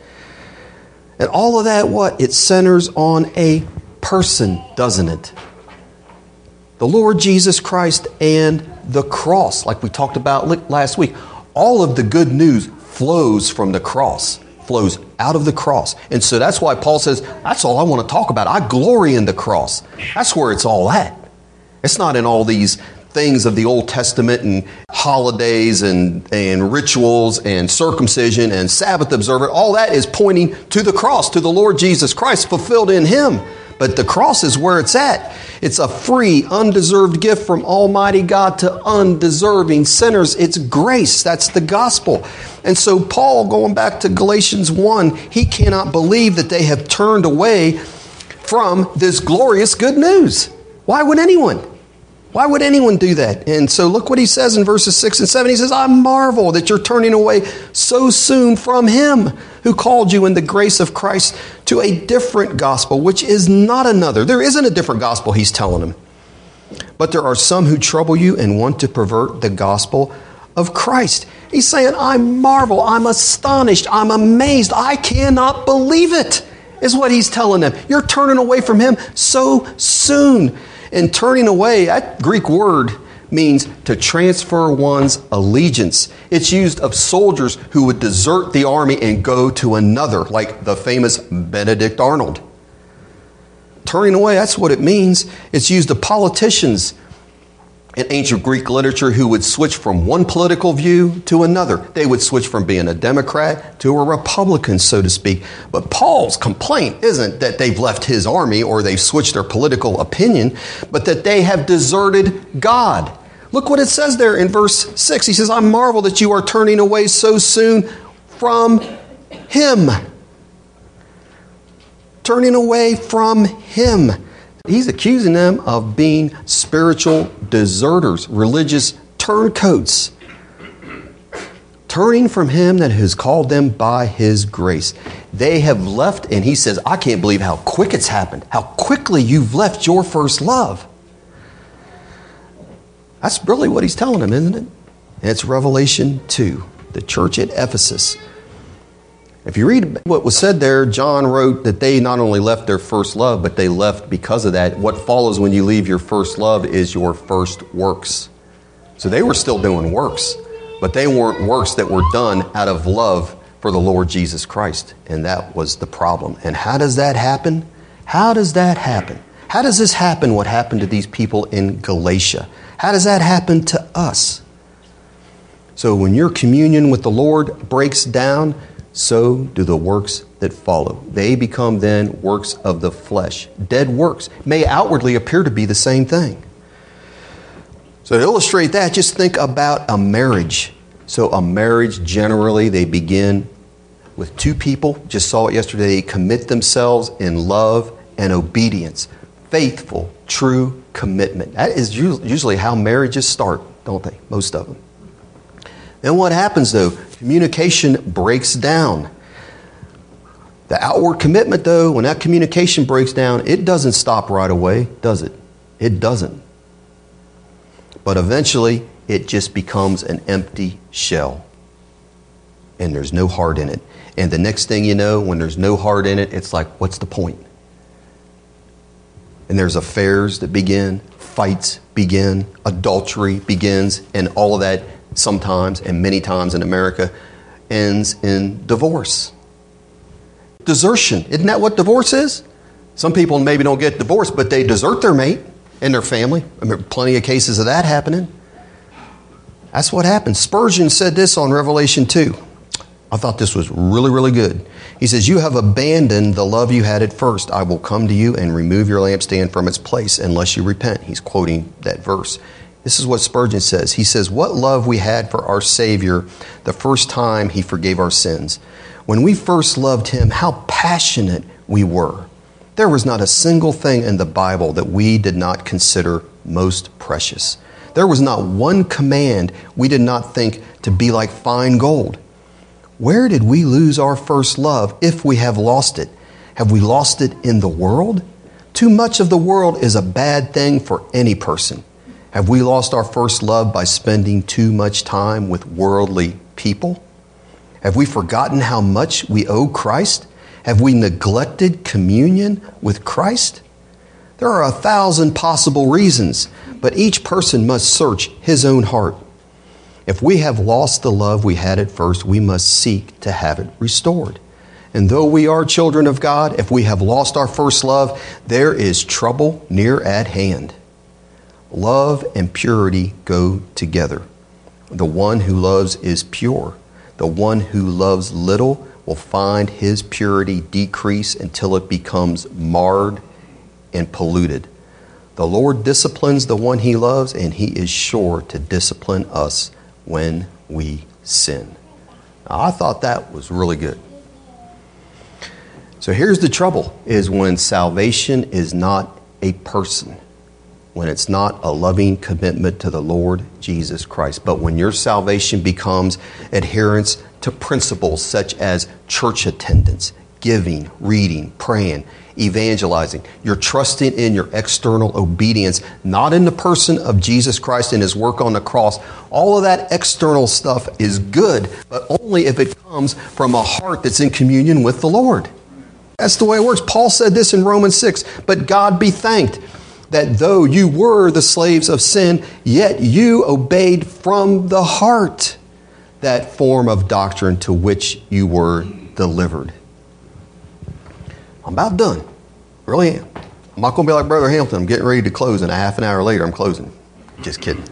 And all of that, what? It centers on a person, doesn't it? The Lord Jesus Christ and the cross, like we talked about last week. All of the good news flows from the cross flows out of the cross. And so that's why Paul says, that's all I want to talk about. I glory in the cross. That's where it's all at. It's not in all these things of the Old Testament and holidays and, and rituals and circumcision and Sabbath observance. All that is pointing to the cross, to the Lord Jesus Christ fulfilled in Him. But the cross is where it's at. It's a free, undeserved gift from Almighty God to undeserving sinners. It's grace. That's the gospel. And so, Paul, going back to Galatians 1, he cannot believe that they have turned away from this glorious good news. Why would anyone? Why would anyone do that? And so look what he says in verses 6 and 7. He says, I marvel that you're turning away so soon from him who called you in the grace of Christ to a different gospel, which is not another. There isn't a different gospel, he's telling them. But there are some who trouble you and want to pervert the gospel of Christ. He's saying, I marvel, I'm astonished, I'm amazed, I cannot believe it, is what he's telling them. You're turning away from him so soon. And turning away, that Greek word means to transfer one's allegiance. It's used of soldiers who would desert the army and go to another, like the famous Benedict Arnold. Turning away, that's what it means. It's used of politicians in ancient Greek literature who would switch from one political view to another. They would switch from being a Democrat to a Republican, so to speak. But Paul's complaint isn't that they've left his army or they've switched their political opinion, but that they have deserted God. Look what it says there in verse 6. He says, I marvel that you are turning away so soon from Him. Turning away from Him. He's accusing them of being spiritual deserters, religious turncoats, turning from Him that has called them by His grace. They have left, and He says, I can't believe how quick it's happened, how quickly you've left your first love. That's really what He's telling them, isn't it? And it's Revelation 2, the church at Ephesus. If you read what was said there, John wrote that they not only left their first love, but they left because of that. What follows when you leave your first love is your first works. So they were still doing works, but they weren't works that were done out of love for the Lord Jesus Christ. And that was the problem. And how does that happen? How does that happen? How does this happen, what happened to these people in Galatia? How does that happen to us? So when your communion with the Lord breaks down, so do the works that follow. They become then works of the flesh. Dead works may outwardly appear to be the same thing. So, to illustrate that, just think about a marriage. So, a marriage generally, they begin with two people. Just saw it yesterday. They commit themselves in love and obedience. Faithful, true commitment. That is usually how marriages start, don't they? Most of them. Then what happens though? Communication breaks down. The outward commitment, though, when that communication breaks down, it doesn't stop right away, does it? It doesn't. But eventually, it just becomes an empty shell. And there's no heart in it. And the next thing you know, when there's no heart in it, it's like, what's the point? And there's affairs that begin, fights begin, adultery begins, and all of that sometimes and many times in America ends in divorce. Desertion. Isn't that what divorce is? Some people maybe don't get divorced, but they desert their mate and their family. I mean, plenty of cases of that happening. That's what happens. Spurgeon said this on Revelation 2. I thought this was really, really good. He says, You have abandoned the love you had at first. I will come to you and remove your lampstand from its place unless you repent. He's quoting that verse. This is what Spurgeon says. He says, What love we had for our Savior the first time he forgave our sins. When we first loved him, how passionate we were. There was not a single thing in the Bible that we did not consider most precious. There was not one command we did not think to be like fine gold. Where did we lose our first love if we have lost it? Have we lost it in the world? Too much of the world is a bad thing for any person. Have we lost our first love by spending too much time with worldly people? Have we forgotten how much we owe Christ? Have we neglected communion with Christ? There are a thousand possible reasons, but each person must search his own heart. If we have lost the love we had at first, we must seek to have it restored. And though we are children of God, if we have lost our first love, there is trouble near at hand. Love and purity go together. The one who loves is pure. The one who loves little will find his purity decrease until it becomes marred and polluted. The Lord disciplines the one he loves, and he is sure to discipline us when we sin. Now, I thought that was really good. So here's the trouble is when salvation is not a person when it's not a loving commitment to the Lord Jesus Christ. But when your salvation becomes adherence to principles such as church attendance, giving, reading, praying, evangelizing, you're trusting in your external obedience, not in the person of Jesus Christ and his work on the cross. All of that external stuff is good, but only if it comes from a heart that's in communion with the Lord. That's the way it works. Paul said this in Romans 6 But God be thanked that though you were the slaves of sin, yet you obeyed from the heart that form of doctrine to which you were delivered. I'm about done. Really am. I'm not going to be like Brother Hamilton. I'm getting ready to close, and a half an hour later, I'm closing. Just kidding.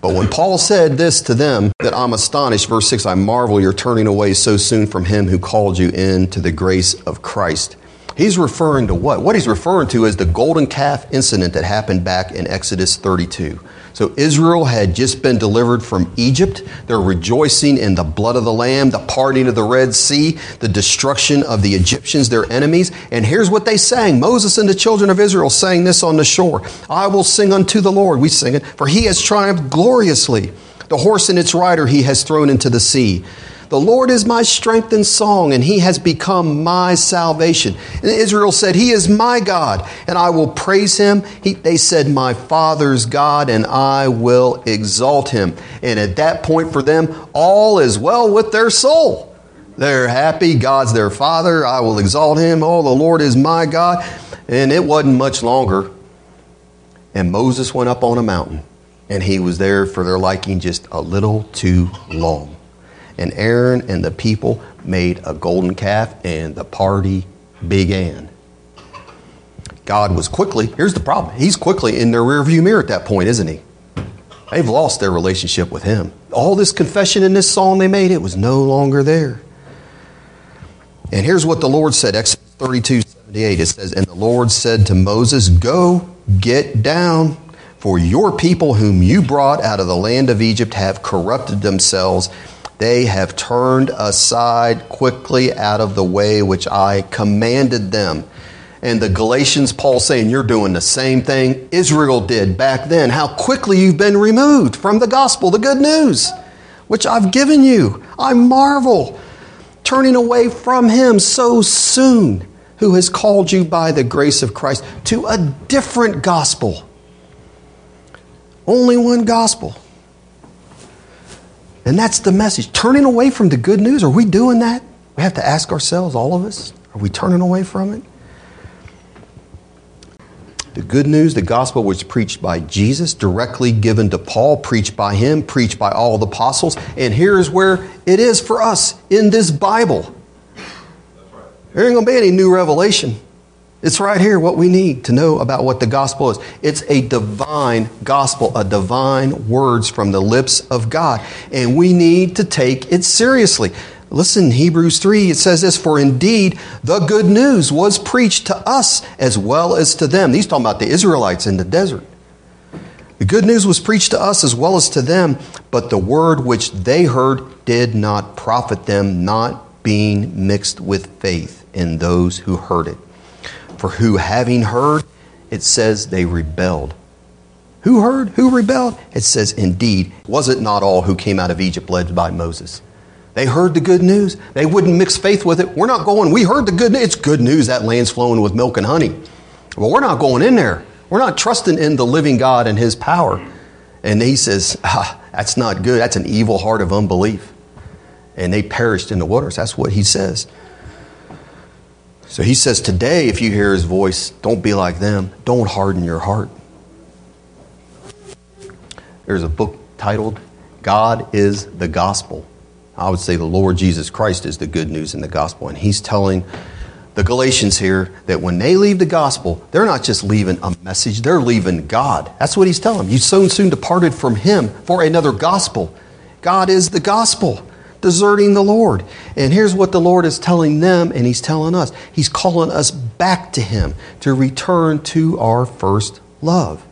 But when Paul said this to them, that I'm astonished, verse 6, I marvel you're turning away so soon from him who called you into the grace of Christ. He's referring to what? What he's referring to is the golden calf incident that happened back in Exodus 32. So Israel had just been delivered from Egypt. They're rejoicing in the blood of the Lamb, the parting of the Red Sea, the destruction of the Egyptians, their enemies. And here's what they sang. Moses and the children of Israel sang this on the shore. I will sing unto the Lord. We sing it. For he has triumphed gloriously. The horse and its rider he has thrown into the sea. The Lord is my strength and song, and he has become my salvation. And Israel said, He is my God, and I will praise him. He, they said, My father's God, and I will exalt him. And at that point for them, all is well with their soul. They're happy. God's their father. I will exalt him. Oh, the Lord is my God. And it wasn't much longer. And Moses went up on a mountain, and he was there for their liking just a little too long and Aaron and the people made a golden calf, and the party began. God was quickly, here's the problem, He's quickly in their rearview mirror at that point, isn't He? They've lost their relationship with Him. All this confession in this song they made, it was no longer there. And here's what the Lord said Exodus 32 78. It says, And the Lord said to Moses, Go, get down, for your people whom you brought out of the land of Egypt have corrupted themselves they have turned aside quickly out of the way which I commanded them. And the Galatians, Paul saying, You're doing the same thing Israel did back then. How quickly you've been removed from the gospel, the good news, which I've given you. I marvel, turning away from Him so soon, who has called you by the grace of Christ to a different gospel. Only one gospel. And that's the message. Turning away from the good news, are we doing that? We have to ask ourselves, all of us, are we turning away from it? The good news, the gospel was preached by Jesus, directly given to Paul, preached by him, preached by all the apostles. And here is where it is for us in this Bible. There ain't going to be any new revelation. It's right here what we need to know about what the gospel is. It's a divine gospel, a divine words from the lips of God. And we need to take it seriously. Listen, Hebrews 3, it says this For indeed the good news was preached to us as well as to them. He's talking about the Israelites in the desert. The good news was preached to us as well as to them, but the word which they heard did not profit them, not being mixed with faith in those who heard it. For who, having heard, it says they rebelled. Who heard? Who rebelled? It says, indeed, was it not all who came out of Egypt led by Moses? They heard the good news. They wouldn't mix faith with it. We're not going, we heard the good news. It's good news that land's flowing with milk and honey. Well, we're not going in there. We're not trusting in the living God and his power. And he says, ah, that's not good. That's an evil heart of unbelief. And they perished in the waters. That's what he says. So he says, today, if you hear his voice, don't be like them. Don't harden your heart. There's a book titled, God is the Gospel. I would say the Lord Jesus Christ is the good news in the gospel. And he's telling the Galatians here that when they leave the gospel, they're not just leaving a message, they're leaving God. That's what he's telling them. You so soon departed from him for another gospel. God is the gospel, deserting the Lord. And here's what the Lord is telling them, and he's telling us. He's calling us back to him to return to our first love.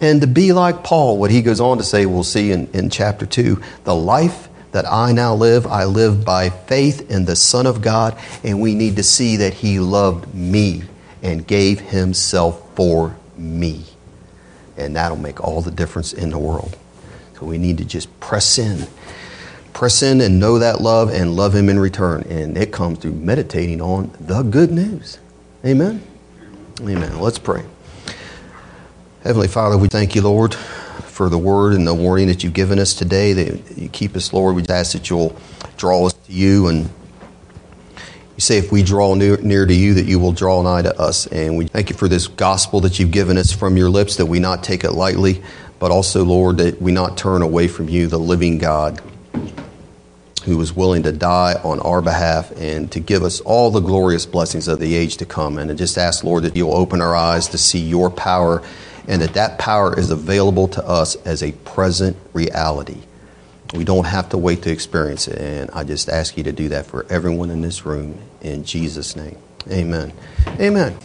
And to be like Paul, what he goes on to say, we'll see in, in chapter 2 the life that I now live, I live by faith in the Son of God, and we need to see that He loved me and gave Himself for me. And that'll make all the difference in the world. So we need to just press in. Press in and know that love and love Him in return. And it comes through meditating on the good news. Amen? Amen. Let's pray. Heavenly Father, we thank you, Lord for the word and the warning that you've given us today. That you keep us, Lord. We ask that you'll draw us to you. And you say if we draw near, near to you, that you will draw nigh to us. And we thank you for this gospel that you've given us from your lips, that we not take it lightly, but also, Lord, that we not turn away from you, the living God who was willing to die on our behalf and to give us all the glorious blessings of the age to come. And I just ask, Lord, that you'll open our eyes to see your power and that that power is available to us as a present reality. We don't have to wait to experience it. And I just ask you to do that for everyone in this room in Jesus' name. Amen. Amen.